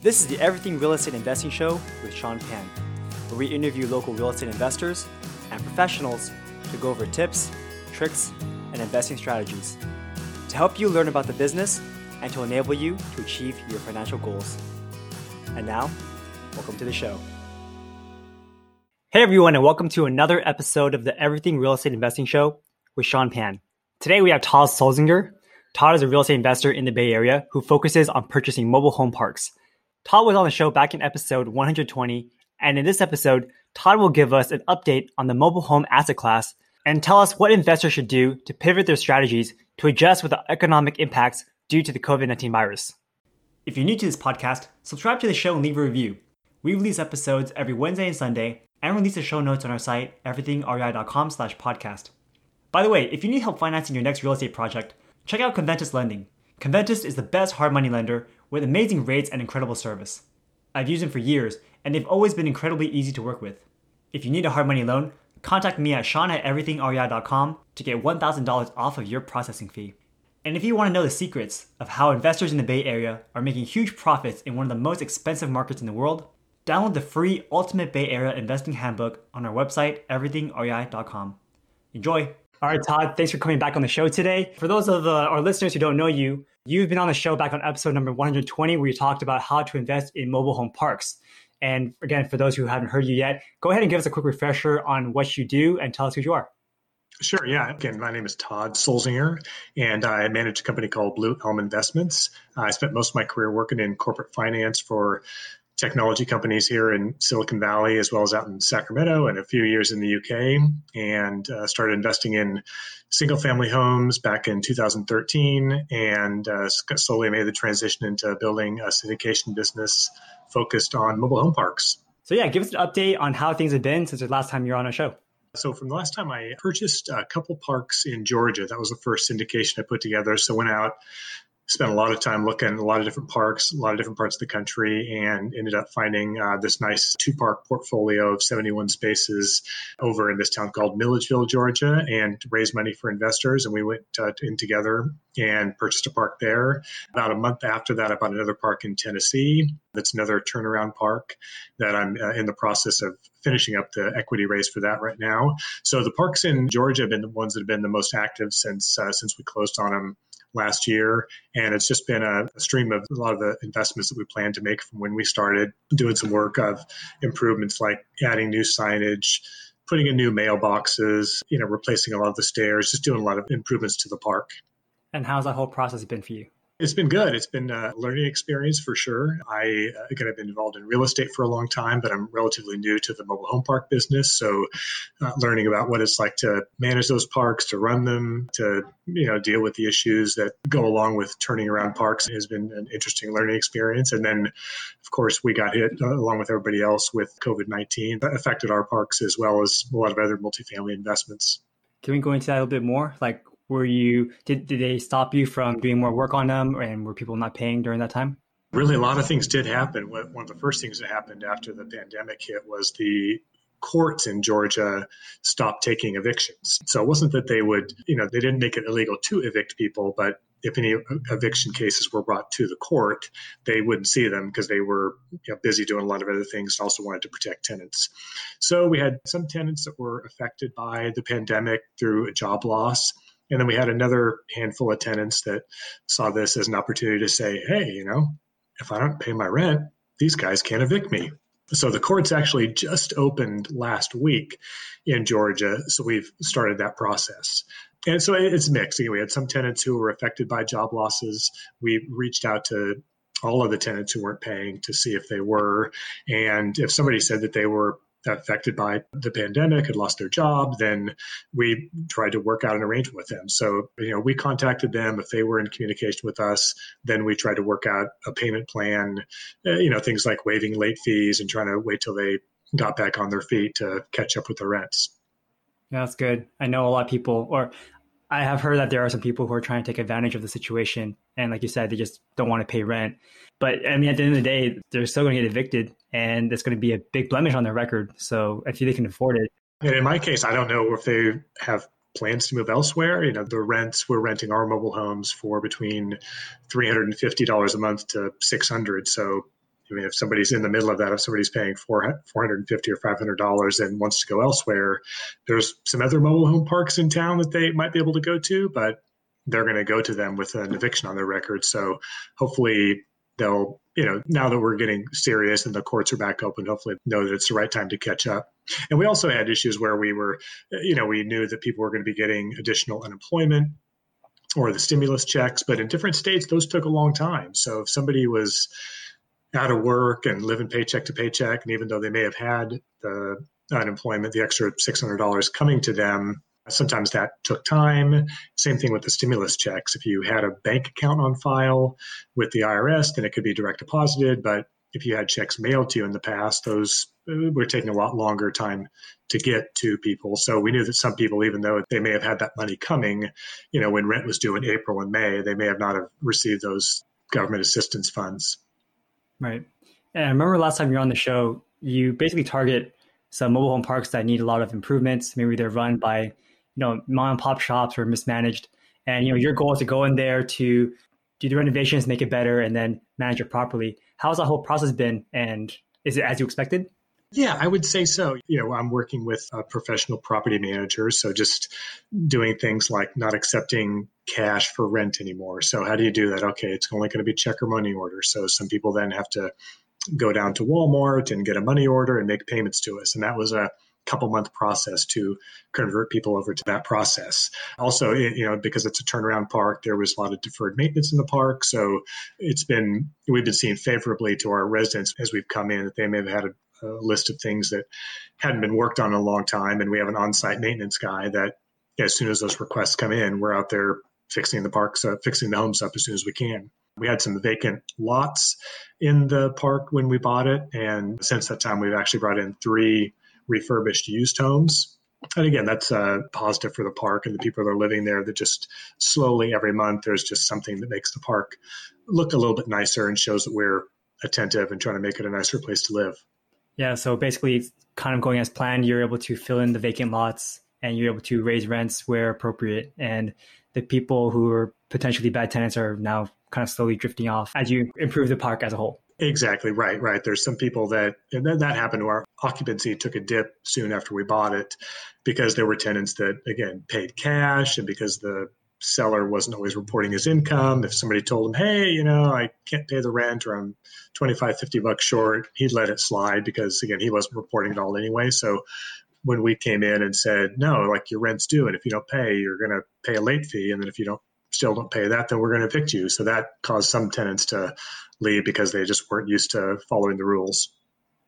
This is the Everything Real Estate Investing Show with Sean Pan, where we interview local real estate investors and professionals to go over tips, tricks, and investing strategies to help you learn about the business and to enable you to achieve your financial goals. And now, welcome to the show. Hey everyone, and welcome to another episode of the Everything Real Estate Investing Show with Sean Pan. Today we have Todd Sulzinger. Todd is a real estate investor in the Bay Area who focuses on purchasing mobile home parks. Todd was on the show back in episode 120, and in this episode, Todd will give us an update on the mobile home asset class and tell us what investors should do to pivot their strategies to adjust with the economic impacts due to the COVID 19 virus. If you're new to this podcast, subscribe to the show and leave a review. We release episodes every Wednesday and Sunday and release the show notes on our site, everythingrei.com slash podcast. By the way, if you need help financing your next real estate project, check out Conventus Lending. Conventus is the best hard money lender with amazing rates and incredible service. I've used them for years, and they've always been incredibly easy to work with. If you need a hard money loan, contact me at sean at everythingrei.com to get $1,000 off of your processing fee. And if you want to know the secrets of how investors in the Bay Area are making huge profits in one of the most expensive markets in the world, download the free Ultimate Bay Area Investing Handbook on our website, everythingrei.com. Enjoy! All right, Todd, thanks for coming back on the show today. For those of uh, our listeners who don't know you, you've been on the show back on episode number 120, where you talked about how to invest in mobile home parks. And again, for those who haven't heard you yet, go ahead and give us a quick refresher on what you do and tell us who you are. Sure. Yeah. Again, my name is Todd Sulzinger, and I manage a company called Blue Elm Investments. I spent most of my career working in corporate finance for technology companies here in Silicon Valley, as well as out in Sacramento, and a few years in the UK, and uh, started investing in single family homes back in 2013, and uh, slowly made the transition into building a syndication business focused on mobile home parks. So, yeah, give us an update on how things have been since the last time you're on our show. So from the last time I purchased a couple parks in Georgia, that was the first syndication I put together. So went out, spent a lot of time looking at a lot of different parks, a lot of different parts of the country, and ended up finding uh, this nice two park portfolio of 71 spaces over in this town called Milledgeville, Georgia, and raised money for investors. And we went uh, in together and purchased a park there. About a month after that, I bought another park in Tennessee. That's another turnaround park that I'm uh, in the process of finishing up the equity raise for that right now. So the parks in Georgia have been the ones that have been the most active since uh, since we closed on them last year. And it's just been a, stream of a lot of the investments that we plan to make from when we started doing some work of improvements like adding new signage, putting in new mailboxes, you know, replacing a lot of the stairs, just doing a lot of improvements to the park. And how's that whole process been for you? It's been good. It's been a learning experience for sure. I, again, I've been involved in real estate for a long time, but I'm relatively new to the mobile home park business. So, uh, learning about what it's like to manage those parks, to run them, to, you know, deal with the issues that go along with turning around parks has been an interesting learning experience. And then, of course, we got hit uh, along with everybody else with COVID 19 that affected our parks as well as a lot of other multifamily investments. Can we go into that a little bit more? Like, were you did, did they stop you from doing more work on them and were people not paying during that time really a lot of things did happen one of the first things that happened after the pandemic hit was the courts in Georgia stopped taking evictions. So it wasn't that they would, you know, they didn't make it illegal to evict people, but if any eviction cases were brought to the court, they wouldn't see them because they were you know, busy doing a lot of other things and also wanted to protect tenants. So we had some tenants that were affected by the pandemic through a job loss. And then we had another handful of tenants that saw this as an opportunity to say, hey, you know, if I don't pay my rent, these guys can't evict me. So the courts actually just opened last week in Georgia. So we've started that process. And so it's mixed. We had some tenants who were affected by job losses. We reached out to all of the tenants who weren't paying to see if they were. And if somebody said that they were affected by the pandemic, had lost their job, then we tried to work out an arrangement with them. So, you know, we contacted them. If they were in communication with us, then we tried to work out a payment plan, uh, you know, things like waiving late fees and trying to wait till they got back on their feet to catch up with the rents. Yeah, that's good. I know a lot of people, or I have heard that there are some people who are trying to take advantage of the situation. And like you said, they just don't want to pay rent. But I mean, at the end of the day, they're still going to get evicted and it's going to be a big blemish on their record. So if they can afford it. And in my case, I don't know if they have plans to move elsewhere. You know, the rents we're renting our mobile homes for between $350 a month to 600. So I mean, if somebody's in the middle of that, if somebody's paying four, 450 or $500 and wants to go elsewhere, there's some other mobile home parks in town that they might be able to go to, but they're going to go to them with an eviction on their record. So hopefully they'll, you know, now that we're getting serious and the courts are back open, hopefully know that it's the right time to catch up. And we also had issues where we were, you know, we knew that people were going to be getting additional unemployment or the stimulus checks, but in different states, those took a long time. So if somebody was out of work and living paycheck to paycheck, and even though they may have had the unemployment, the extra $600 coming to them, sometimes that took time. Same thing with the stimulus checks. If you had a bank account on file with the IRS, then it could be direct deposited. But if you had checks mailed to you in the past, those uh, were taking a lot longer time to get to people. So we knew that some people, even though they may have had that money coming, you know, when rent was due in April and May, they may have not have received those government assistance funds. Right. And I remember last time you were on the show, you basically target some mobile home parks that need a lot of improvements. Maybe they're run by, you know, mom and pop shops or mismanaged. And you know, your goal is to go in there to do the renovations, make it better, and then manage it properly. How's that whole process been? And is it as you expected? Yeah, I would say so. You know, I'm working with a professional property manager, so just doing things like not accepting cash for rent anymore. So how do you do that? Okay, it's only going to be check or money order. So some people then have to go down to Walmart and get a money order and make payments to us. And that was a couple month process to convert people over to that process. Also, you know, because it's a turnaround park, there was a lot of deferred maintenance in the park. So it's been, we've been seeing favorably to our residents as we've come in that they may have had a, a list of things that hadn't been worked on in a long time. And we have an on site maintenance guy that as soon as those requests come in, we're out there fixing the parks, fixing the homes up as soon as we can. We had some vacant lots in the park when we bought it. And since that time, we've actually brought in three refurbished used homes. And again, that's a positive for the park and the people that are living there that just slowly every month, there's just something that makes the park look a little bit nicer and shows that we're attentive and trying to make it a nicer place to live. Yeah. So basically, kind of going as planned, you're able to fill in the vacant lots and you're able to raise rents where appropriate. And the people who are potentially bad tenants are now kind of slowly drifting off as you improve the park as a whole. Exactly right, right. There's some people that and that, that happened to our occupancy took a dip soon after we bought it because there were tenants that again paid cash and because the seller wasn't always reporting his income. If somebody told him, hey, you know, I can't pay the rent or I'm 25, 50 bucks short, he'd let it slide because again, he wasn't reporting it all anyway. So when we came in and said, no, like your rent's due, and if you don't pay, you're going to pay a late fee, and then if you don't still don't pay that, then we're going to evict you. So that caused some tenants to because they just weren't used to following the rules.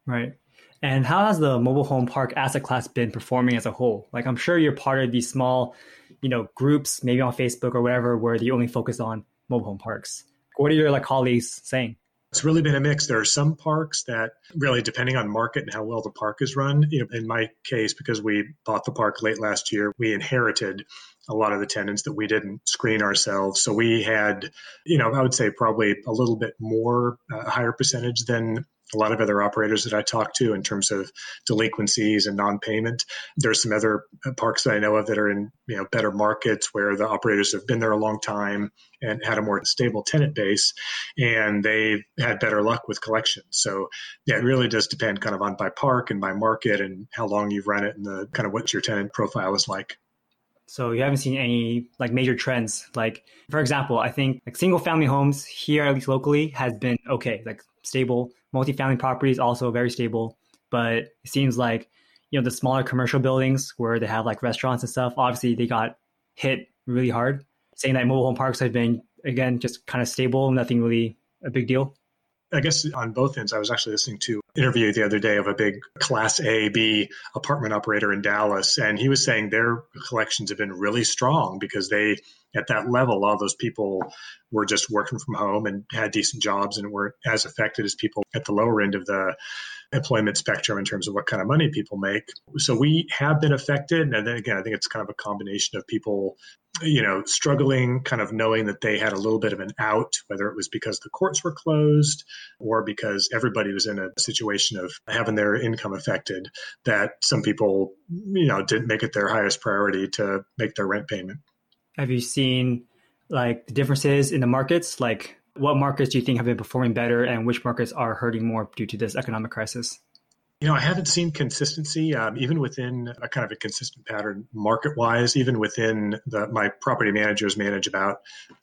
Right. And how has the mobile home park asset class been performing as a whole? Like I'm sure you're part of these small, you know, groups, maybe on Facebook or whatever, where you only focus on mobile home parks. What are your like colleagues saying? It's really been a mix. There are some parks that really, depending on market and how well the park is run, you know, in my case, because we bought the park late last year, we inherited a lot of the tenants that we didn't screen ourselves. So we had, you know, I would say probably a little bit more, a uh, higher percentage than a lot of other operators that I talk to in terms of delinquencies and non-payment. There's some other parks that I know of that are in you know better markets where the operators have been there a long time and had a more stable tenant base, and they've had better luck with collections. So yeah, it really does depend kind of on by park and by market and how long you've run it and the kind of what your tenant profile is like. So you haven't seen any like major trends. Like for example, I think like single family homes here, at least locally, has been okay, like stable multifamily properties also very stable, but it seems like you know the smaller commercial buildings where they have like restaurants and stuff. Obviously, they got hit really hard. Saying that mobile home parks have been again just kind of stable, nothing really a big deal. I guess on both ends, I was actually listening to interview the other day of a big Class A, B apartment operator in Dallas, and he was saying their collections have been really strong because they, at that level, all those people were just working from home and had decent jobs and weren't as affected as people at the lower end of the employment spectrum in terms of what kind of money people make. So we have been affected. And then again, I think it's kind of a combination of people, you know, struggling, kind of knowing that they had a little bit of an out, whether it was because the courts were closed or because everybody was in a situation of having their income affected, that some people, you know, didn't make it their highest priority to make their rent payment. Have you seen like the differences in the markets? Like What markets do you think have been performing better and which markets are hurting more due to this economic crisis? You know, I haven't seen consistency, um, even within a kind of a consistent pattern market wise, even within the, my property managers manage about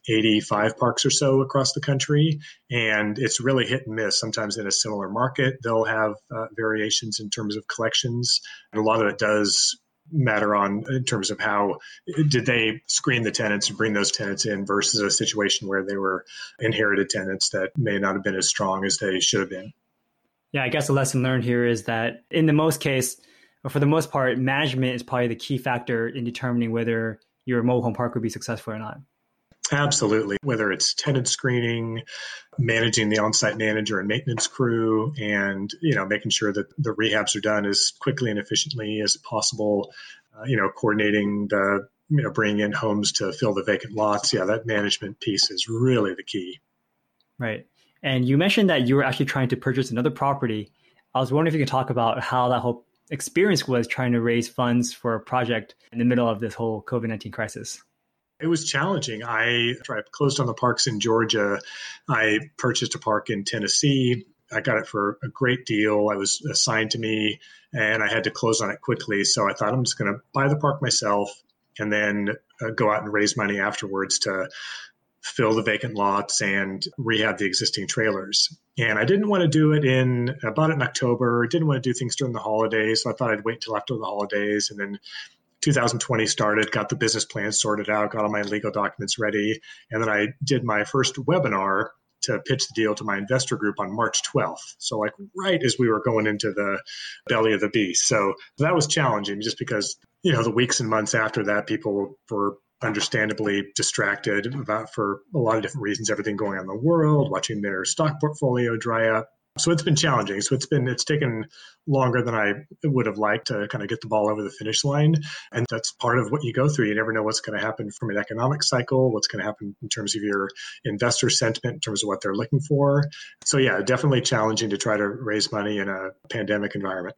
85 parks or so across the country. And it's really hit and miss. Sometimes in a similar market, they'll have uh, variations in terms of collections. And a lot of it does matter on in terms of how did they screen the tenants and bring those tenants in versus a situation where they were inherited tenants that may not have been as strong as they should have been. Yeah, I guess the lesson learned here is that in the most case, or for the most part, management is probably the key factor in determining whether your mobile home park would be successful or not. Absolutely. Whether it's tenant screening, managing the on-site manager and maintenance crew, and you know making sure that the rehabs are done as quickly and efficiently as possible. Uh, you know, coordinating the you know bringing in homes to fill the vacant lots. Yeah, that management piece is really the key. Right. And you mentioned that you were actually trying to purchase another property. I was wondering if you could talk about how that whole experience was trying to raise funds for a project in the middle of this whole COVID 19 crisis. It was challenging. I, I closed on the parks in Georgia. I purchased a park in Tennessee. I got it for a great deal. It was assigned to me and I had to close on it quickly. So I thought I'm just going to buy the park myself and then uh, go out and raise money afterwards to fill the vacant lots and rehab the existing trailers. And I didn't want to do it in about in October. Didn't want to do things during the holidays, so I thought I'd wait till after the holidays. And then 2020 started, got the business plan sorted out, got all my legal documents ready, and then I did my first webinar to pitch the deal to my investor group on March 12th. So, like right as we were going into the belly of the beast. So that was challenging just because, you know, the weeks and months after that, people were understandably distracted about for a lot of different reasons, everything going on in the world, watching their stock portfolio dry up. So it's been challenging. So it's been it's taken longer than I would have liked to kind of get the ball over the finish line. And that's part of what you go through. You never know what's going to happen from an economic cycle, what's going to happen in terms of your investor sentiment, in terms of what they're looking for. So yeah, definitely challenging to try to raise money in a pandemic environment.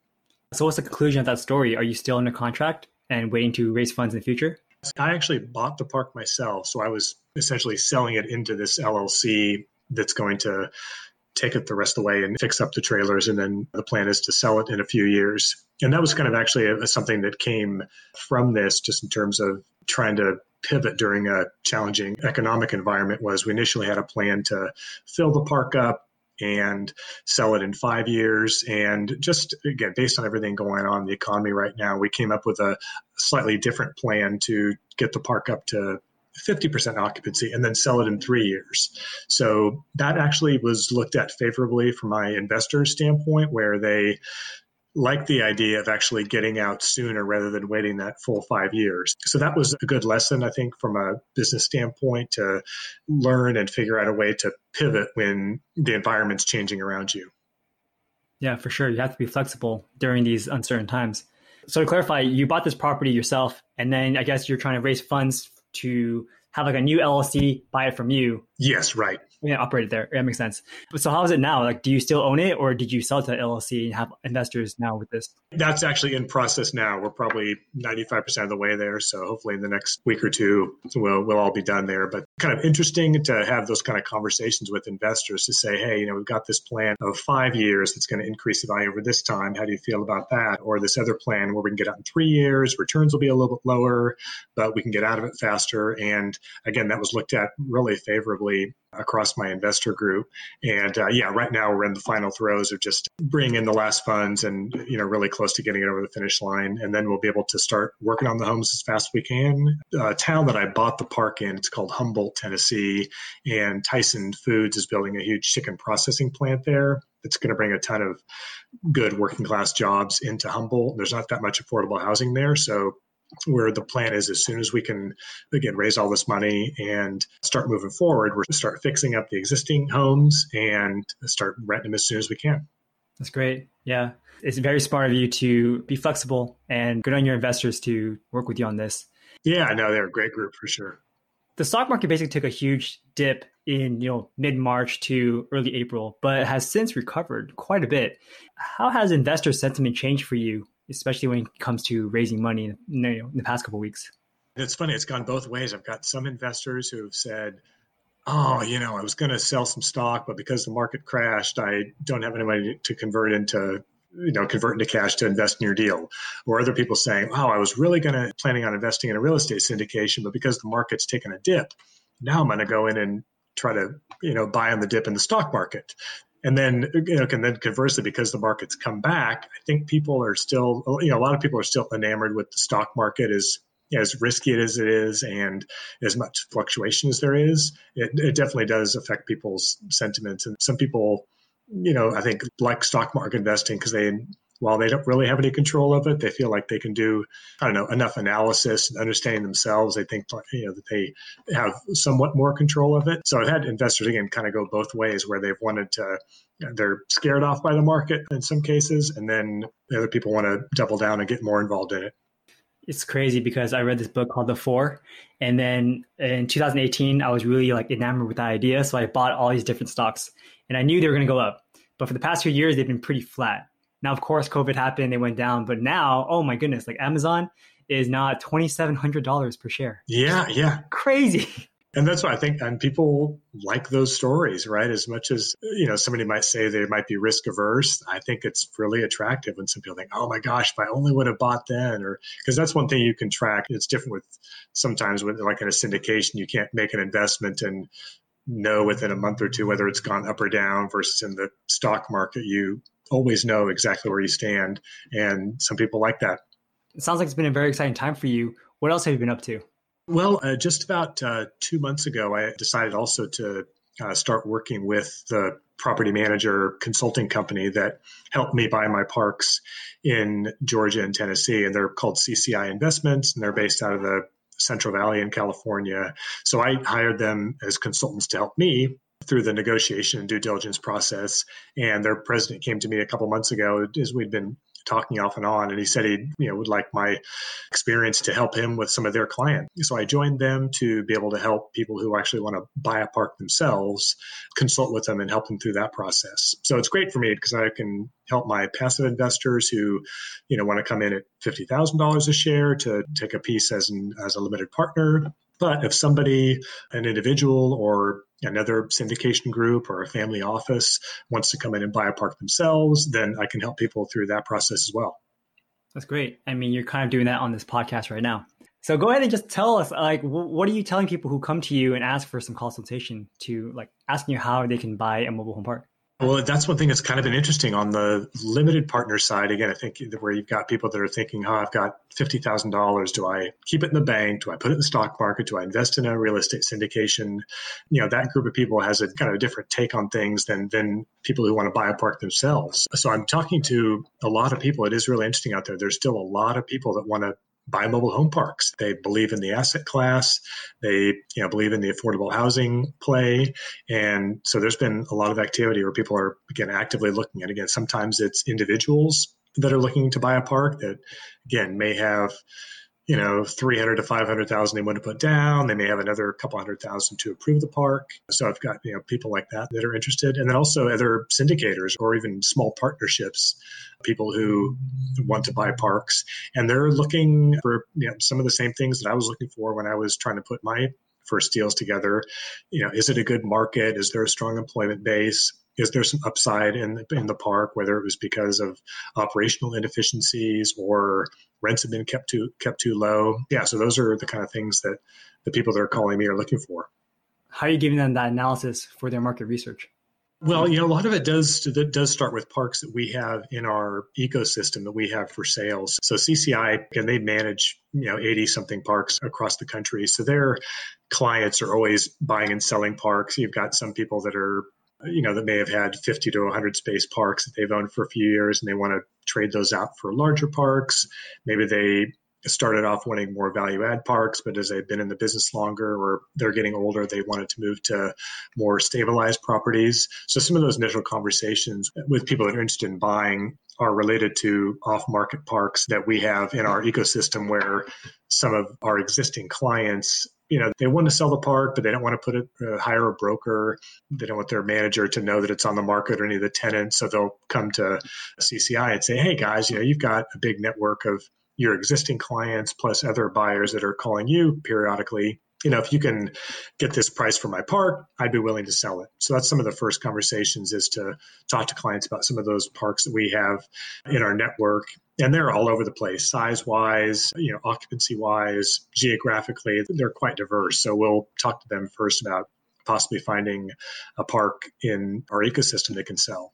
So what's the conclusion of that story? Are you still in under contract and waiting to raise funds in the future? I actually bought the park myself. So I was essentially selling it into this LLC that's going to take it the rest of the way and fix up the trailers. And then the plan is to sell it in a few years. And that was kind of actually a, something that came from this, just in terms of trying to pivot during a challenging economic environment was we initially had a plan to fill the park up and sell it in five years. And just again, based on everything going on in the economy right now, we came up with a slightly different plan to get the park up to 50% occupancy and then sell it in three years. So that actually was looked at favorably from my investors' standpoint, where they like the idea of actually getting out sooner rather than waiting that full five years. So that was a good lesson, I think, from a business standpoint to learn and figure out a way to pivot when the environment's changing around you. Yeah, for sure. You have to be flexible during these uncertain times. So to clarify, you bought this property yourself, and then I guess you're trying to raise funds to have like a new LLC buy it from you. Yes, right yeah, operated there. That makes sense. So how is it now? Like, do you still own it, or did you sell to LLC and have investors now with this? That's actually in process now. We're probably ninety five percent of the way there. So hopefully in the next week or two, we'll we'll all be done there. But kind of interesting to have those kind of conversations with investors to say, hey, you know, we've got this plan of five years that's going to increase the value over this time. How do you feel about that? Or this other plan where we can get out in three years, returns will be a little bit lower, but we can get out of it faster. And again, that was looked at really favorably across my investor group. And uh, yeah, right now we're in the final throes of just bringing in the last funds and, you know, really close to getting it over the finish line. And then we'll be able to start working on the homes as fast as we can. A town that I bought the park in, it's called Humboldt, Tennessee. And Tyson Foods is building a huge chicken processing plant there. It's going to bring a ton of good working class jobs into Humboldt. There's not that much affordable housing there. So where the plan is as soon as we can again raise all this money and start moving forward we're start fixing up the existing homes and start renting them as soon as we can. That's great. Yeah. It's very smart of you to be flexible and good on your investors to work with you on this. Yeah i know they're a great group for sure. The stock market basically took a huge dip in you know mid-march to early april but has since recovered quite a bit. How has investor sentiment changed for you especially when it comes to raising money in, the past couple weeks. It's funny. It's gone both ways. I've got some investors who have said, oh, you know, I was going to sell some stock, but because the market crashed, I don't have any money to convert into you know convert into cash to invest in your deal or other people saying wow i was really going to planning on investing in a real estate syndication but because the market's taken a dip now i'm going to go in and try to you know buy on the dip in the stock market and then you know can then conversely because the market's come back i think people are still you know a lot of people are still enamored with the stock market as as risky as it is and as much fluctuation as there is, it, it definitely does affect people's sentiments. And some people, you know, I think like stock market investing because they while they don't really have any control of it, they feel like they can do, I don't know, enough analysis and understanding themselves. They think, you know, that they have somewhat more control of it. So I've had investors again kind of go both ways where they've wanted to, they're scared off by the market in some cases, and then the other people want to double down and get more involved in it it's crazy because I read this book called The Four, and then in 2018 I was really like enamored with the idea, so I bought all these different stocks, and I knew they were going to go up. But for the past few years, they've been pretty flat. Now, of course, COVID happened, they went down, but now, oh my goodness, like Amazon is now twenty seven hundred dollars per share. Yeah, yeah, crazy. And that's why I think, and people like those stories, right? As much as, you know, somebody might say they might be risk averse, I think it's really attractive when some people think, oh my gosh, if I only would have bought then, or because that's one thing you can track. It's different with sometimes with like in a syndication, you can't make an investment and know within a month or two whether it's gone up or down versus in the stock market, you always know exactly where you stand. And some people like that. It sounds like it's been a very exciting time for you. What else have you been up to? Well, uh, just about uh, two months ago, I decided also to uh, start working with the property manager consulting company that helped me buy my parks in Georgia and Tennessee. And they're called CCI Investments, and they're based out of the Central Valley in California. So I hired them as consultants to help me through the negotiation and due diligence process. And their president came to me a couple months ago as we'd been talking off and on, and he said he you know would like my experience to help him with some of their clients. So I joined them to be able to help people who actually want to buy a park themselves, consult with them and help them through that process. So it's great for me because I can help my passive investors who you know want to come in at fifty thousand dollars a share to take a piece as an as a limited partner but if somebody, an individual or another syndication group or a family office wants to come in and buy a park themselves, then I can help people through that process as well. That's great. I mean, you're kind of doing that on this podcast right now. So go ahead and just tell us, like, what are you telling people who come to you and ask for some consultation to, like, asking you how they can buy a mobile home park? Well, that's one thing that's kind of been interesting on the limited partner side. Again, I think where you've got people that are thinking, oh, I've got $50,000. Do I keep it in the bank? Do I put it in the stock market? Do I invest in a real estate syndication? You know, that group of people has a kind of a different take on things than, than people who want to buy a park themselves. So I'm talking to a lot of people. It is really interesting out there. There's still a lot of people that want to buy mobile home parks. They believe in the asset class. They you know believe in the affordable housing play, and so there's been a lot of activity where people are again actively looking at. Again, sometimes it's individuals that are looking to buy a park that again may have you know, 300 to 500,000 they want to put down. They may have another couple hundred thousand to approve the park. So I've got, you know, people like that that are interested. And then also other syndicators or even small partnerships, people who want to buy parks. And they're looking for, you know, some of the same things that I was looking for when I was trying to put my first deals together. You know, is it a good market? Is there a strong employment base? Is there some upside in the, in the park, whether it was because of operational inefficiencies or rents have been kept too kept too low? Yeah, so those are the kind of things that the people that are calling me are looking for. How are you giving them that analysis for their market research? Well, you know, a lot of it does that does start with parks that we have in our ecosystem that we have for sales. So CCI, and they manage you know 80 something parks across the country. So their clients are always buying and selling parks. You've got some people that are you know, that may have had 50 to 100 space parks that they've owned for a few years and they want to trade those out for larger parks. Maybe they started off wanting more value add parks, but as they've been in the business longer or they're getting older, they wanted to move to more stabilized properties. So some of those initial conversations with people that are interested in buying are related to off market parks that we have in our ecosystem where some of our existing clients you know they want to sell the park but they don't want to put it uh, hire a broker they don't want their manager to know that it's on the market or any of the tenants so they'll come to cci and say hey guys you know you've got a big network of your existing clients plus other buyers that are calling you periodically you know, if you can get this price for my park, I'd be willing to sell it. So that's some of the first conversations is to talk to clients about some of those parks that we have in our network. And they're all over the place, size wise, you know, occupancy wise, geographically, they're quite diverse. So we'll talk to them first about possibly finding a park in our ecosystem that can sell.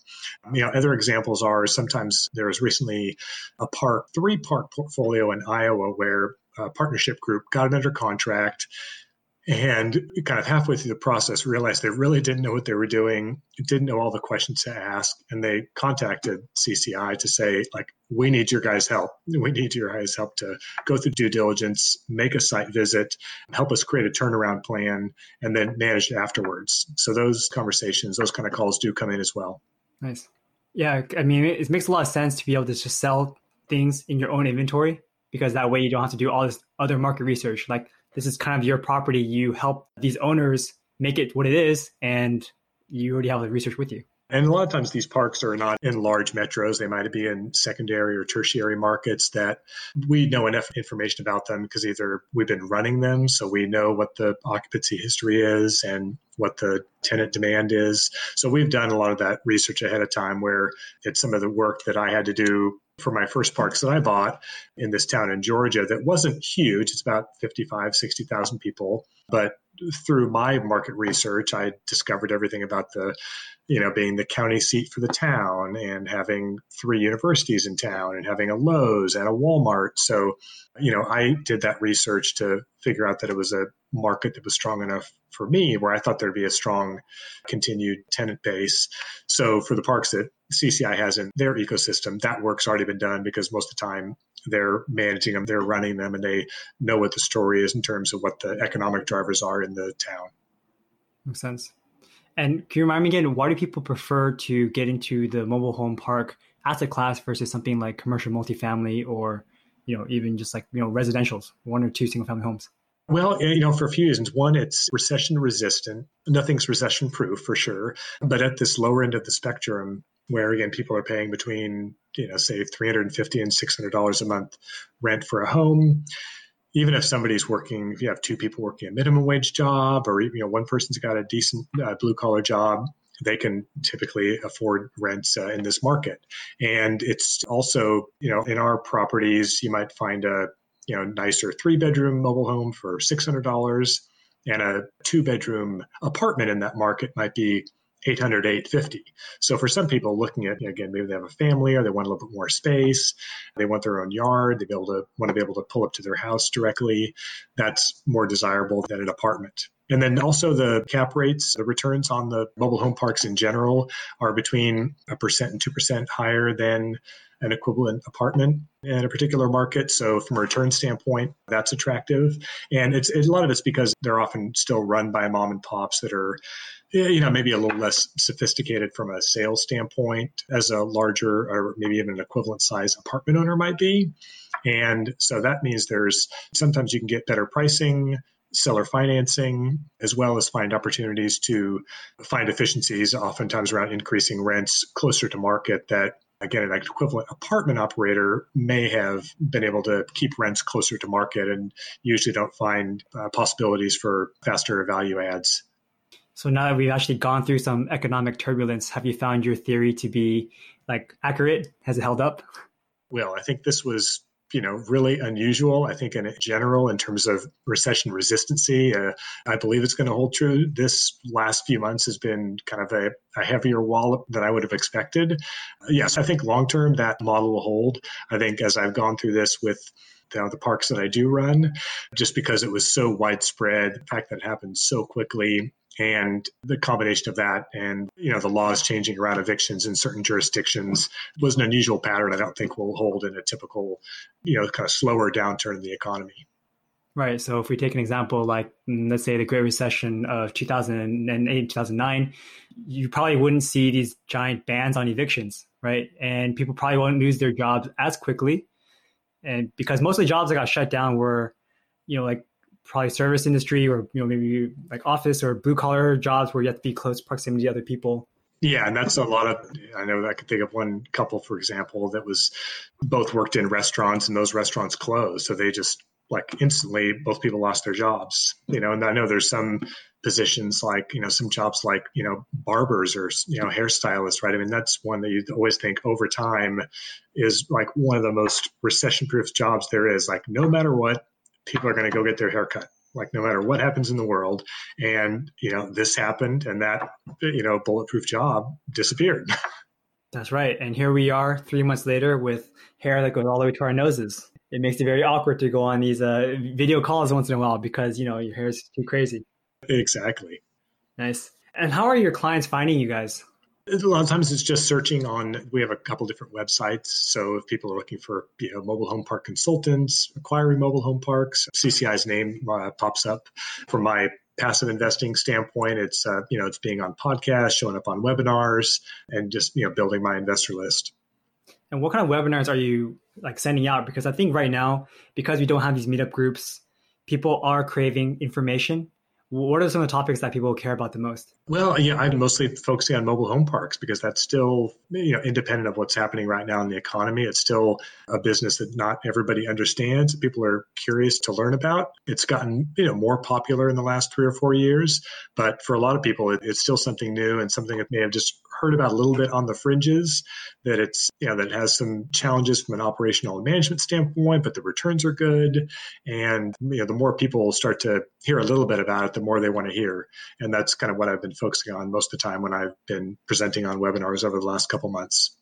You know, other examples are sometimes there was recently a park, three park portfolio in Iowa where a partnership group got it under contract and kind of halfway through the process realized they really didn't know what they were doing didn't know all the questions to ask. And they contacted cci to say like we need your guys help. We need your guys help to go through due diligence make a site visit help us create a turnaround plan and then manage it afterwards. So those conversations those kind of calls do come in as well. Nice. Yeah i mean it makes a lot of sense to be able to just sell things in your own inventory because that way you don't have to do all this other market research. Like this is kind of your property. You help these owners make it what it is, and you already have the research with you. And a lot of times these parks are not in large metros. They might be in secondary or tertiary markets that we know enough information about them because either we've been running them, so we know what the occupancy history is and what the tenant demand is. So we've done a lot of that research ahead of time where it's some of the work that I had to do for my first parks that I bought in this town in Georgia that wasn't huge. It's about 55, 60,000 people. But through my market research, I discovered everything about the you know, being the county seat for the town and having three universities in town and having a Lowe's and a Walmart. So, you know, I did that research to figure out that it was a market that was strong enough for me where I thought there'd be a strong continued tenant base. So for the parks that CCI has in their ecosystem, that work's already been done because most of the time they're managing them, they're running them, and they know what the story is in terms of what the economic drivers are in the town. Makes sense. And can you remind me again, why do people prefer to get into the mobile home park asset class versus something like commercial multifamily or, you know, even just like, you know, residentials, one or two single family homes? Well, you know, for a few reasons. One, it's recession resistant. Nothing's recession proof for sure. But at this lower end of the spectrum, where again people are paying between, you know, say 350 and $600 a month rent for a home, even if somebody's working, if you have two people working a minimum wage job, or you know one person's got a decent uh, blue collar job, they can typically afford rents uh, in this market. And it's also, you know, in our properties, you might find a you know nicer three bedroom mobile home for six hundred dollars, and a two bedroom apartment in that market might be 800 850 so for some people looking at again maybe they have a family or they want a little bit more space they want their own yard they be able to want to be able to pull up to their house directly that's more desirable than an apartment and then also the cap rates, the returns on the mobile home parks in general are between a percent and 2% higher than an equivalent apartment in a particular market. So from a return standpoint, that's attractive. And it's a lot of it's because they're often still run by mom and pops that are you know maybe a little less sophisticated from a sales standpoint as a larger or maybe even an equivalent size apartment owner might be and so that means there's sometimes you can get better pricing seller financing, as well as find opportunities to find efficiencies, oftentimes around increasing rents closer to market that again, an equivalent apartment operator may have been able to keep rents closer to market and usually don't find uh, possibilities for faster value adds. So now that we've actually gone through some economic turbulence, have you found your theory to be like accurate? Has it held up? Well, I think this was you know really unusual. I think in general, in terms of recession resistancy, uh, I believe it's going to hold true. This last few months has been kind of a, a heavier wallop than I would have expected. Uh, yes, I think long term that model will hold. I think as I've gone through this with the parks that I do run, just because it was so widespread, the fact that it happened so quickly, and the combination of that and you know the laws changing around evictions in certain jurisdictions was an unusual pattern i don't think will hold in a typical you know kind of slower downturn in the economy. Right. So if we take an example like mm, let's say the great recession of 2008 2009 you probably wouldn't see these giant bans on evictions right? And people probably won't lose their jobs as quickly. And because most of the jobs that got shut down were you know like probably service industry or you know maybe like office or blue collar jobs where you have to be close proximity to other people yeah, and that's a lot of. I know I could think of one couple, for example, that was both worked in restaurants, and those restaurants closed, so they just like instantly both people lost their jobs you know and i know there's some positions like you know some jobs like you know barbers or you know hairstylists right i mean that's one that you always think over time is like one of the most recession proof jobs there is like no matter what people are going to go get their hair cut like no matter what happens in the world. And you know this happened and that you know bulletproof job disappeared. That's right. And here we are three months later with hair that goes all the way to our noses. It makes it very awkward to go on these uh, video calls once in a while because you know your hair is too crazy. Exactly. Nice. And how are your clients finding you guys a lot of times it's just searching on we have a couple different websites. So if people are looking for you know mobile home park consultants acquiring mobile home parks cci's name uh, pops up. From my passive investing standpoint it's uh, you know it's being on podcasts showing up on webinars and just you know building my investor list. And what kind of webinars are you like sending out? Because i think right now because we don't have these meetup groups people are craving information what are some of the topics that people care about the most? Well, yeah, I'm mostly focusing on mobile home parks because that's still, you know, independent of what's happening right now in the economy. It's still a business that not everybody understands. People are curious to learn about. It's gotten, you know, more popular in the last three or four years, but for a lot of people, it, it's still something new and something that may have just heard about a little bit on the fringes. That it's, you know, that it has some challenges from an operational and management standpoint, but the returns are good. And you know, the more people start to hear a little bit about it, the more they want to hear. And that's kind of what I've been focusing on most of the time when I've been presenting on webinars over the last couple months.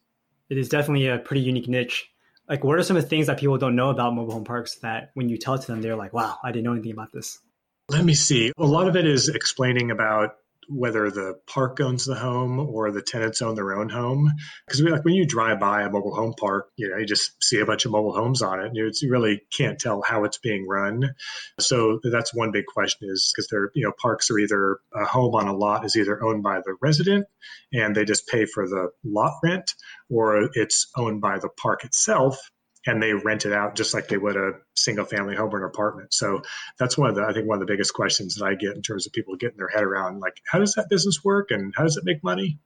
It is definitely a pretty unique niche. Like, what are some of the things that people don't know about mobile home parks that when you tell it to them, they're like, wow, I didn't know anything about this? Let me see. A lot of it is explaining about whether the park owns the home or the tenants own their own home. Because like when you drive by a mobile home park, you know, you just see a bunch of mobile homes on it, and you, really can't tell how it's being run. So that's one big question is because they're you know parks are either a home on a lot is either owned by the resident and they just pay for the lot rent, or it's owned by the park itself and they rent it out just like they would a single family home or an apartment. So that's one of the I think one of the biggest questions that I get in terms of people getting their head around like how does that business work and how does it make money?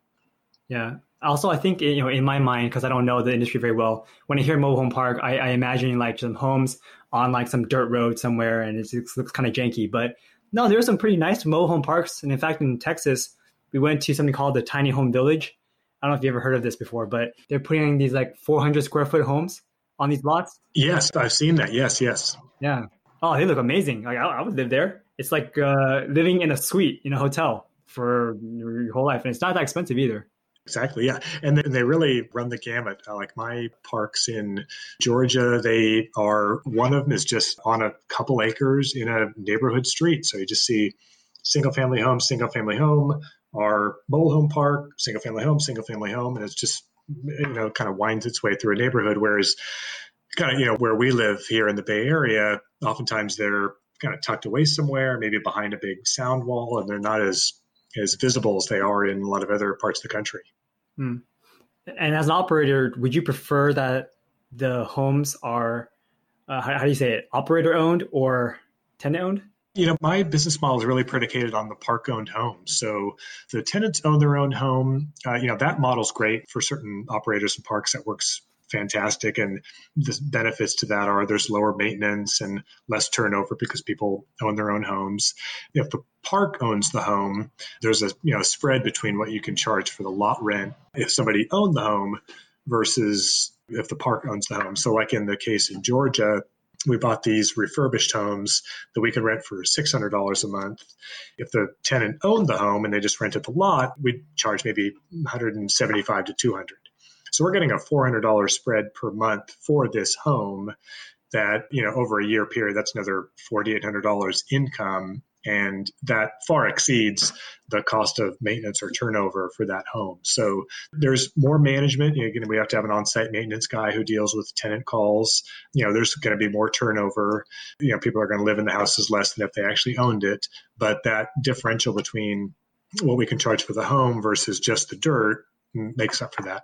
Yeah. Also, I think you know in my mind because I don't know the industry very well. When I hear mobile home park, I, I imagine like some homes on like some dirt road somewhere, and it looks kind of janky. But no, there are some pretty nice mobile home parks, and in fact, in Texas, we went to something called the Tiny Home Village. I don't know if you ever heard of this before, but they're putting these like 400 square foot homes on these lots? Yes, I've seen that. Yes, yes. Yeah. Oh, they look amazing. Like I, I would live there. It's like uh, living in a suite in a hotel for your whole life, and it's not that expensive either. Exactly. Yeah. And then they really run the gamut. Like my parks in Georgia, they are one of them is just on a couple acres in a neighborhood street. So you just see single family home, single family home, our mobile home park, single family home, single family home. And it's just you know kind of winds its way through a neighborhood whereas kind of you know where we live here in the bay area oftentimes they're kind of tucked away somewhere maybe behind a big sound wall and they're not as as visible as they are in a lot of other parts of the country hmm. and as an operator would you prefer that the homes are uh, how, how do you say it operator owned or tenant owned you know, my business model is really predicated on the park owned homes. So the tenants own their own home. Uh, you know, that model's great for certain operators and parks that works fantastic. And the benefits to that are there's lower maintenance and less turnover because people own their own homes. If the park owns the home, there's a you know spread between what you can charge for the lot rent if somebody owned the home versus if the park owns the home. So like in the case in Georgia, we bought these refurbished homes that we could rent for $600 a month. If the tenant owned the home and they just rented the lot, we'd charge maybe 175 to 200. So we're getting a $400 spread per month for this home that, you know, over a year period, that's another $4,800 income and that far exceeds the cost of maintenance or turnover for that home. So there's more management. You know, again, we have to have an on-site maintenance guy who deals with tenant calls. You know, there's going to be more turnover. You know, people are going to live in the houses less than if they actually owned it. But that differential between what we can charge for the home versus just the dirt makes up for that.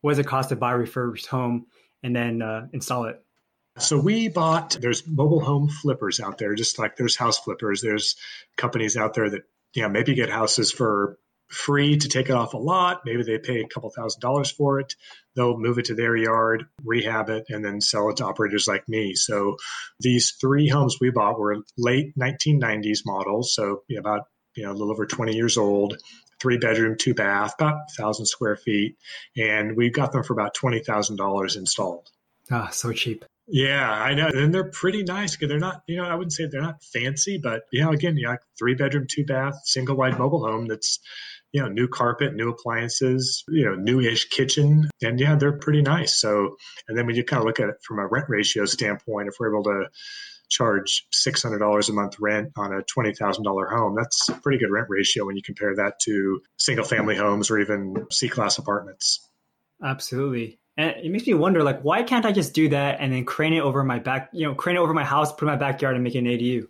What does it cost to buy a refurbished home and then uh, install it? So we bought, there's mobile home flippers out there, just like there's house flippers. There's companies out there that, you know, maybe get houses for free to take it off a lot. Maybe they pay a couple thousand dollars for it. They'll move it to their yard, rehab it, and then sell it to operators like me. So these three homes we bought were late 1990s models, so about you know a little over 20 years old. Three bedroom, two bath, about thousand square feet, and we got them for about twenty thousand dollars installed. Ah, so cheap. Yeah, I know. And they're pretty nice because they're not, you know, I wouldn't say they're not fancy, but you know, again, yeah, three bedroom, two bath, single wide mobile home that's, you know, new carpet, new appliances, you know, newish kitchen. And yeah, they're pretty nice. So, and then when you kind of look at it from a rent ratio standpoint, if we're able to charge $600 a month rent on a $20,000 home, that's a pretty good rent ratio when you compare that to single family homes or even C class apartments. Absolutely. And it makes me wonder, like, why can't I just do that and then crane it over my back, you know, crane it over my house, put it in my backyard and make an ADU?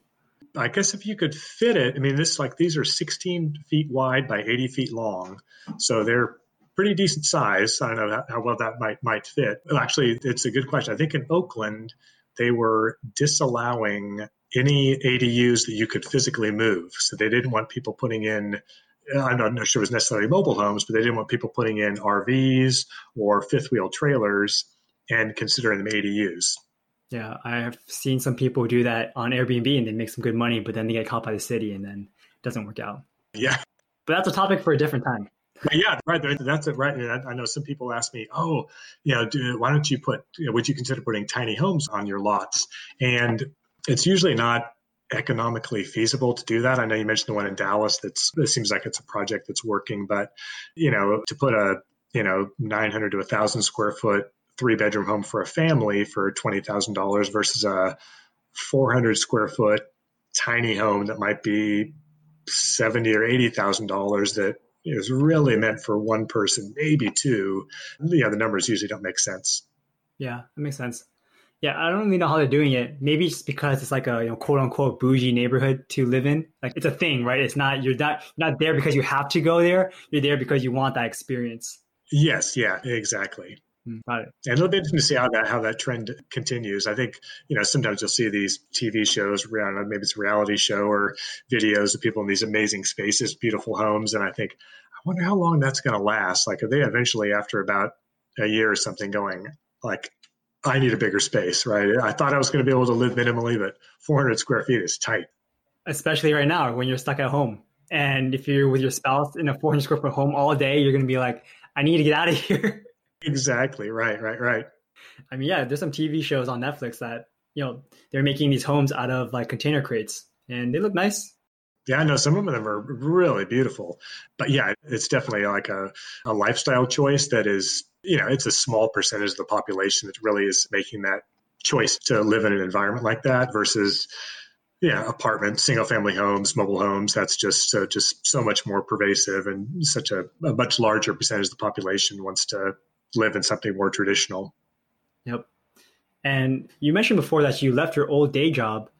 I guess if you could fit it, I mean, this like these are 16 feet wide by 80 feet long, so they're pretty decent size. I don't know how well that might might fit. Well, actually, it's a good question. I think in Oakland they were disallowing any ADUs that you could physically move, so they didn't want people putting in I'm not sure it was necessarily mobile homes, but they didn't want people putting in RVs or fifth wheel trailers and considering them ADUs. Yeah, I have seen some people do that on Airbnb and they make some good money, but then they get caught by the city and then it doesn't work out. Yeah. But that's a topic for a different time. Yeah, right. That's it. Right. I know some people ask me, "Oh, you know, do, why don't you put? You know, would you consider putting tiny homes on your lots?" And it's usually not economically feasible to do that. I know you mentioned the one in Dallas. That's it seems like it's a project that's working, but you know, to put a you know 900 to 1,000 square foot three bedroom home for a family for twenty thousand dollars versus a 400 square foot tiny home that might be seventy or eighty thousand dollars that is really meant for one person, maybe two. Yeah, the numbers usually don't make sense. Yeah, that makes sense. Yeah, I don't really know how they're doing it. Maybe it's because it's like a you know quote unquote bougie neighborhood to live in. Like it's a thing, right? It's not you're not not there because you have to go there. You're there because you want that experience. Yes, yeah, exactly. Mm, got it. And it'll be interesting to see how that how that trend continues. I think you know sometimes you'll see these TV shows, maybe it's a reality show or videos of people in these amazing spaces, beautiful homes, and I think I wonder how long that's going to last. Like, are they eventually after about a year or something going like I need a bigger space, right? I thought I was going to be able to live minimally, but 400 square feet is tight. Especially right now when you're stuck at home. And if you're with your spouse in a 400 square foot home all day, you're going to be like, I need to get out of here. Exactly. Right, right, right. I mean, yeah, there's some TV shows on Netflix that, you know, they're making these homes out of like container crates and they look nice. Yeah, I know some of them are really beautiful. But yeah, it's definitely like a, a lifestyle choice that is you know, it's a small percentage of the population that really is making that choice to live in an environment like that versus yeah apartments single family homes mobile homes. That's just uh, just so much more pervasive and such a, a, much larger percentage of the population wants to live in something more traditional. Yep. And you mentioned before that you left your old day job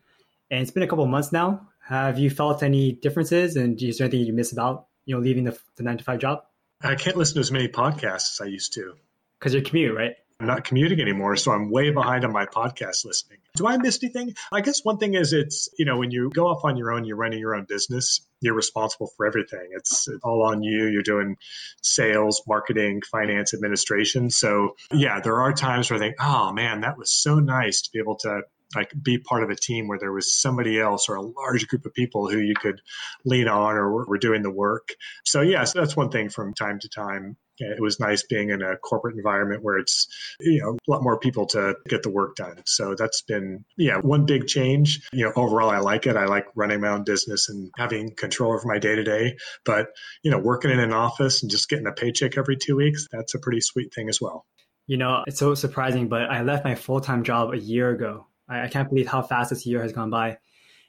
and it's been a couple months now have you felt any differences and is there anything you miss about you know leaving the, the nine to five job I can't listen to as many podcasts as I used to. Because you commute, right? I'm not commuting anymore, so I'm way behind on my podcast listening. Do I miss anything? I guess one thing is it's, you know, when you go off on your own, you're running your own business, you're responsible for everything. It's all on you. You're doing sales, marketing, finance, administration. So, yeah, there are times where I think, oh man, that was so nice to be able to like be part of a team where there was somebody else or a large group of people who you could lean on or were doing the work. So yes, yeah, so that's one thing from time to time. It was nice being in a corporate environment where it's you know a lot more people to get the work done. So that's been yeah one big change. You know overall I like it. I like running my own business and having control over my day to day. But you know working in an office and just getting a paycheck every two weeks that's a pretty sweet thing as well. You know it's so surprising, but I left my full time job a year ago I, I can't believe how fast this year has gone by.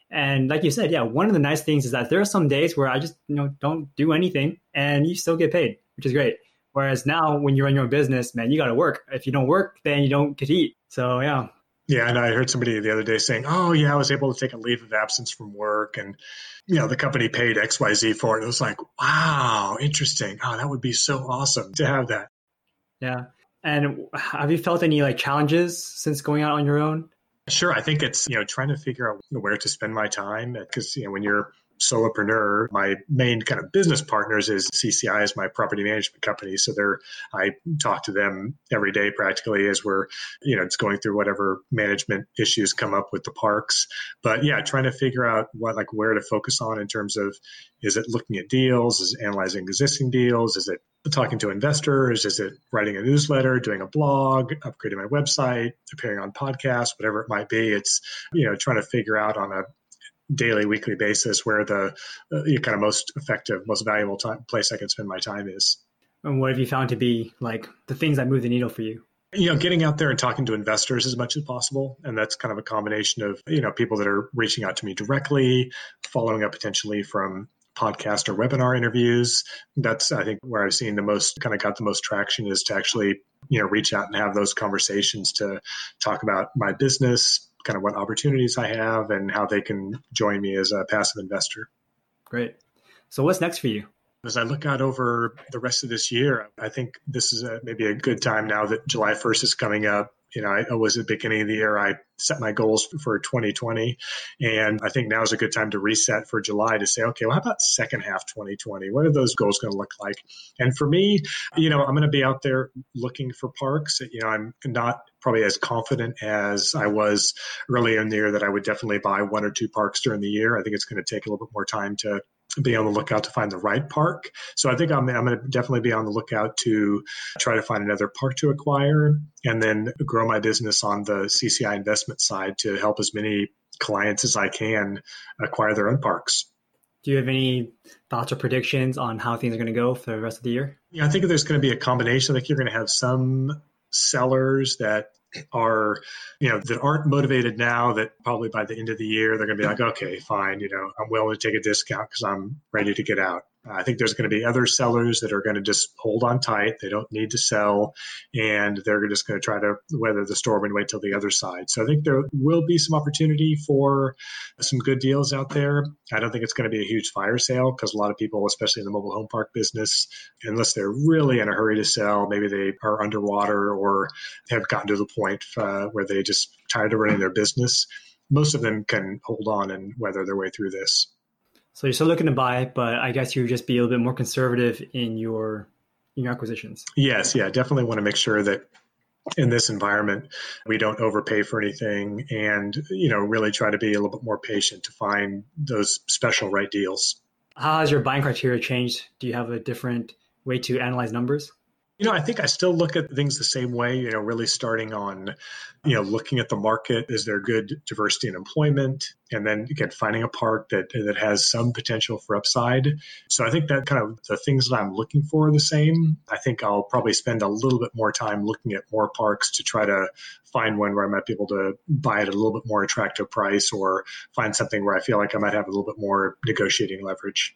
And like you said, yeah, one of the nice things is that there are some days where I just you know don't do anything and you still get paid, which is great. Whereas now, when you run your own business, man, you got to work. If you don't work, then you don't get to eat. So yeah. Yeah, and I heard somebody the other day saying, "Oh, yeah, I was able to take a leave of absence from work, and you know the company paid X, Y, Z for it." It was like, "Wow, interesting. Oh, that would be so awesome to have that." Yeah, and have you felt any like challenges since going out on your own? Sure. I think it's, you know, trying to figure out where to spend my time because, you know, when you're solopreneur. My main kind of business partners is CCI is my property management company. So they're, I talk to them every day practically as we're, you know, it's going through whatever management issues come up with the parks. But yeah, trying to figure out what, like where to focus on in terms of, is it looking at deals? Is analyzing existing deals? Is it talking to investors? Is it writing a newsletter, doing a blog, upgrading my website, appearing on podcasts, whatever it might be? It's, you know, trying to figure out on a daily, weekly basis where the uh, kind of most effective, most valuable time, place I can spend my time is. And what have you found to be like the things that move the needle for you? You know, getting out there and talking to investors as much as possible. And that's kind of a combination of, you know, people that are reaching out to me directly, following up potentially from podcast or webinar interviews. That's, I think, where I've seen the most kind of got the most traction is to actually, you know, reach out and have those conversations to talk about my business, kind of what opportunities I have and how they can join me as a passive investor. Great. So, what's next for you? As I look out over the rest of this year, I think this is a, maybe a good time now that July 1st is coming up you know, I was at the beginning of the year, I set my goals for 2020. And I think now is a good time to reset for July to say, okay, well, how about second half 2020? What are those goals going to look like? And for me, you know, I'm going to be out there looking for parks. You know, I'm not probably as confident as I was earlier in the year that I would definitely buy one or two parks during the year. I think it's going to take a little bit more time to be on the lookout to find the right park. So I think I'm, I'm going to definitely be on the lookout to try to find another park to acquire and then grow my business on the CCI investment side to help as many clients as I can acquire their own parks. Do you have any thoughts or predictions on how things are going to go for the rest of the year? Yeah, I think there's going to be a combination. I think you're going to have some sellers that are you know that aren't motivated now that probably by the end of the year they're going to be like okay fine you know i'm willing to take a discount because i'm ready to get out I think there's going to be other sellers that are going to just hold on tight. They don't need to sell, and they're just going to try to weather the storm and wait till the other side. So I think there will be some opportunity for some good deals out there. I don't think it's going to be a huge fire sale because a lot of people, especially in the mobile home park business, unless they're really in a hurry to sell, maybe they are underwater or have gotten to the point uh, where they just tired of running their business. Most of them can hold on and weather their way through this. So you're still looking to buy, but I guess you would just be a little bit more conservative in your in your acquisitions. Yes, yeah, definitely want to make sure that in this environment we don't overpay for anything and you know really try to be a little bit more patient to find those special right deals. How has your buying criteria changed? Do you have a different way to analyze numbers? You know, I think I still look at things the same way, you know, really starting on, you know, looking at the market. Is there good diversity in employment? And then again, finding a park that, that has some potential for upside. So I think that kind of the things that I'm looking for are the same. I think I'll probably spend a little bit more time looking at more parks to try to find one where I might be able to buy it at a little bit more attractive price or find something where I feel like I might have a little bit more negotiating leverage.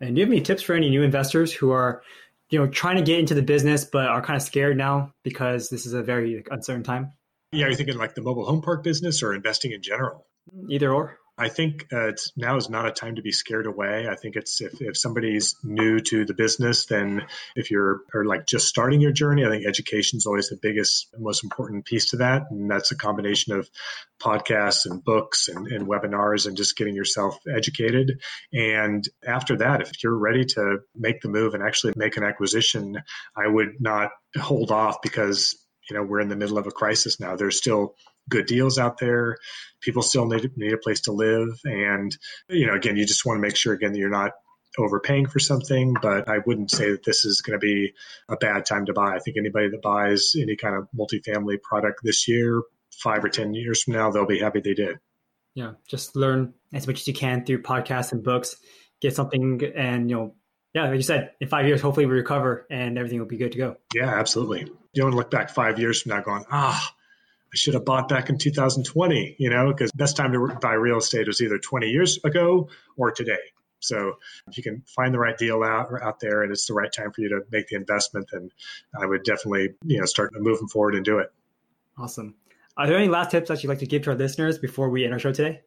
And do you have any tips for any new investors who are you know, trying to get into the business, but are kind of scared now because this is a very uncertain time? Yeah, are you thinking like the mobile home park business or investing in general? Either or. I think uh, now is not a time to be scared away. I think it's if, if somebody's new to the business, then if you're or like just starting your journey, I think education is always the biggest, most important piece to that. And that's a combination of podcasts and books and, and webinars and just getting yourself educated. And after that, if you're ready to make the move and actually make an acquisition, I would not hold off because you know we're in the middle of a crisis now. There's still good deals out there. People still need need a place to live, and you know, again, you just want to make sure again that you're not overpaying for something. But I wouldn't say that this is going to be a bad time to buy. I think anybody that buys any kind of multifamily product this year, five or ten years from now, they'll be happy they did. Yeah, just learn as much as you can through podcasts and books. Get something, and you know, yeah, like you said, in five years, hopefully we recover and everything will be good to go. Yeah, absolutely. You don't want to look back five years from now going, ah, I should have bought back in 2020, you know, because best time to buy real estate was either 20 years ago or today. So if you can find the right deal out out there and it's the right time for you to make the investment, then I would definitely, you know, start moving forward and do it. Awesome. Are there any last tips that you'd like to give to our listeners before we end our show today?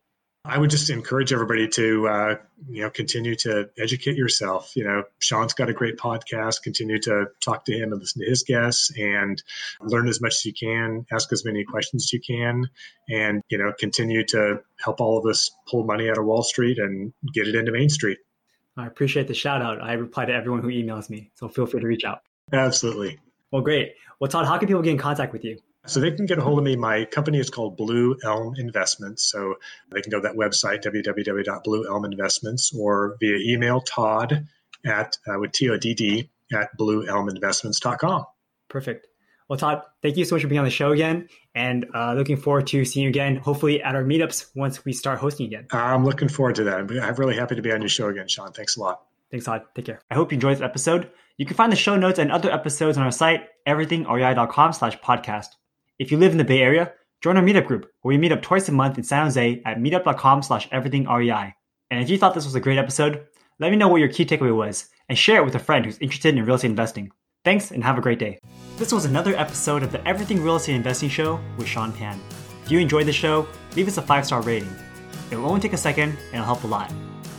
I would just encourage everybody to, uh, you know, continue to educate yourself. You know, Sean's got a great podcast. Continue to talk to him and listen to his guests and learn as much as you can, ask as many questions as you can, and, you know, continue to help all of us pull money out of Wall Street and get it into Main Street. I appreciate the shout out. I reply to everyone who emails me, so feel free to reach out. Absolutely. Well, great. Well, Todd, how can people get in contact with you? So they can get a hold of me. My company is called Blue Elm Investments. So they can go to that website, www.blueelminvestments, or via email, Todd at, uh, with T-O-D-D, at blueelminvestments.com. Perfect. Well, Todd, thank you so much for being on the show again, and uh, looking forward to seeing you again, hopefully at our meetups once we start hosting again. I'm looking forward to that. I'm really happy to be on your show again, Sean. Thanks a lot. Thanks, Todd. Take care. I hope you enjoyed this episode. You can find the show notes and other episodes on our site, everythingrei.com slash podcast. If you live in the Bay Area, join our meetup group where we meet up twice a month in San Jose at meetup.com slash everythingrei. And if you thought this was a great episode, let me know what your key takeaway was and share it with a friend who's interested in real estate investing. Thanks and have a great day. This was another episode of the Everything Real Estate Investing Show with Sean Pan. If you enjoyed the show, leave us a five star rating. It will only take a second and it'll help a lot.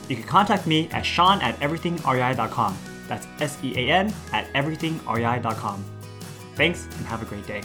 You can contact me at sean at everythingrei.com. That's S E A N at everythingrei.com. Thanks and have a great day.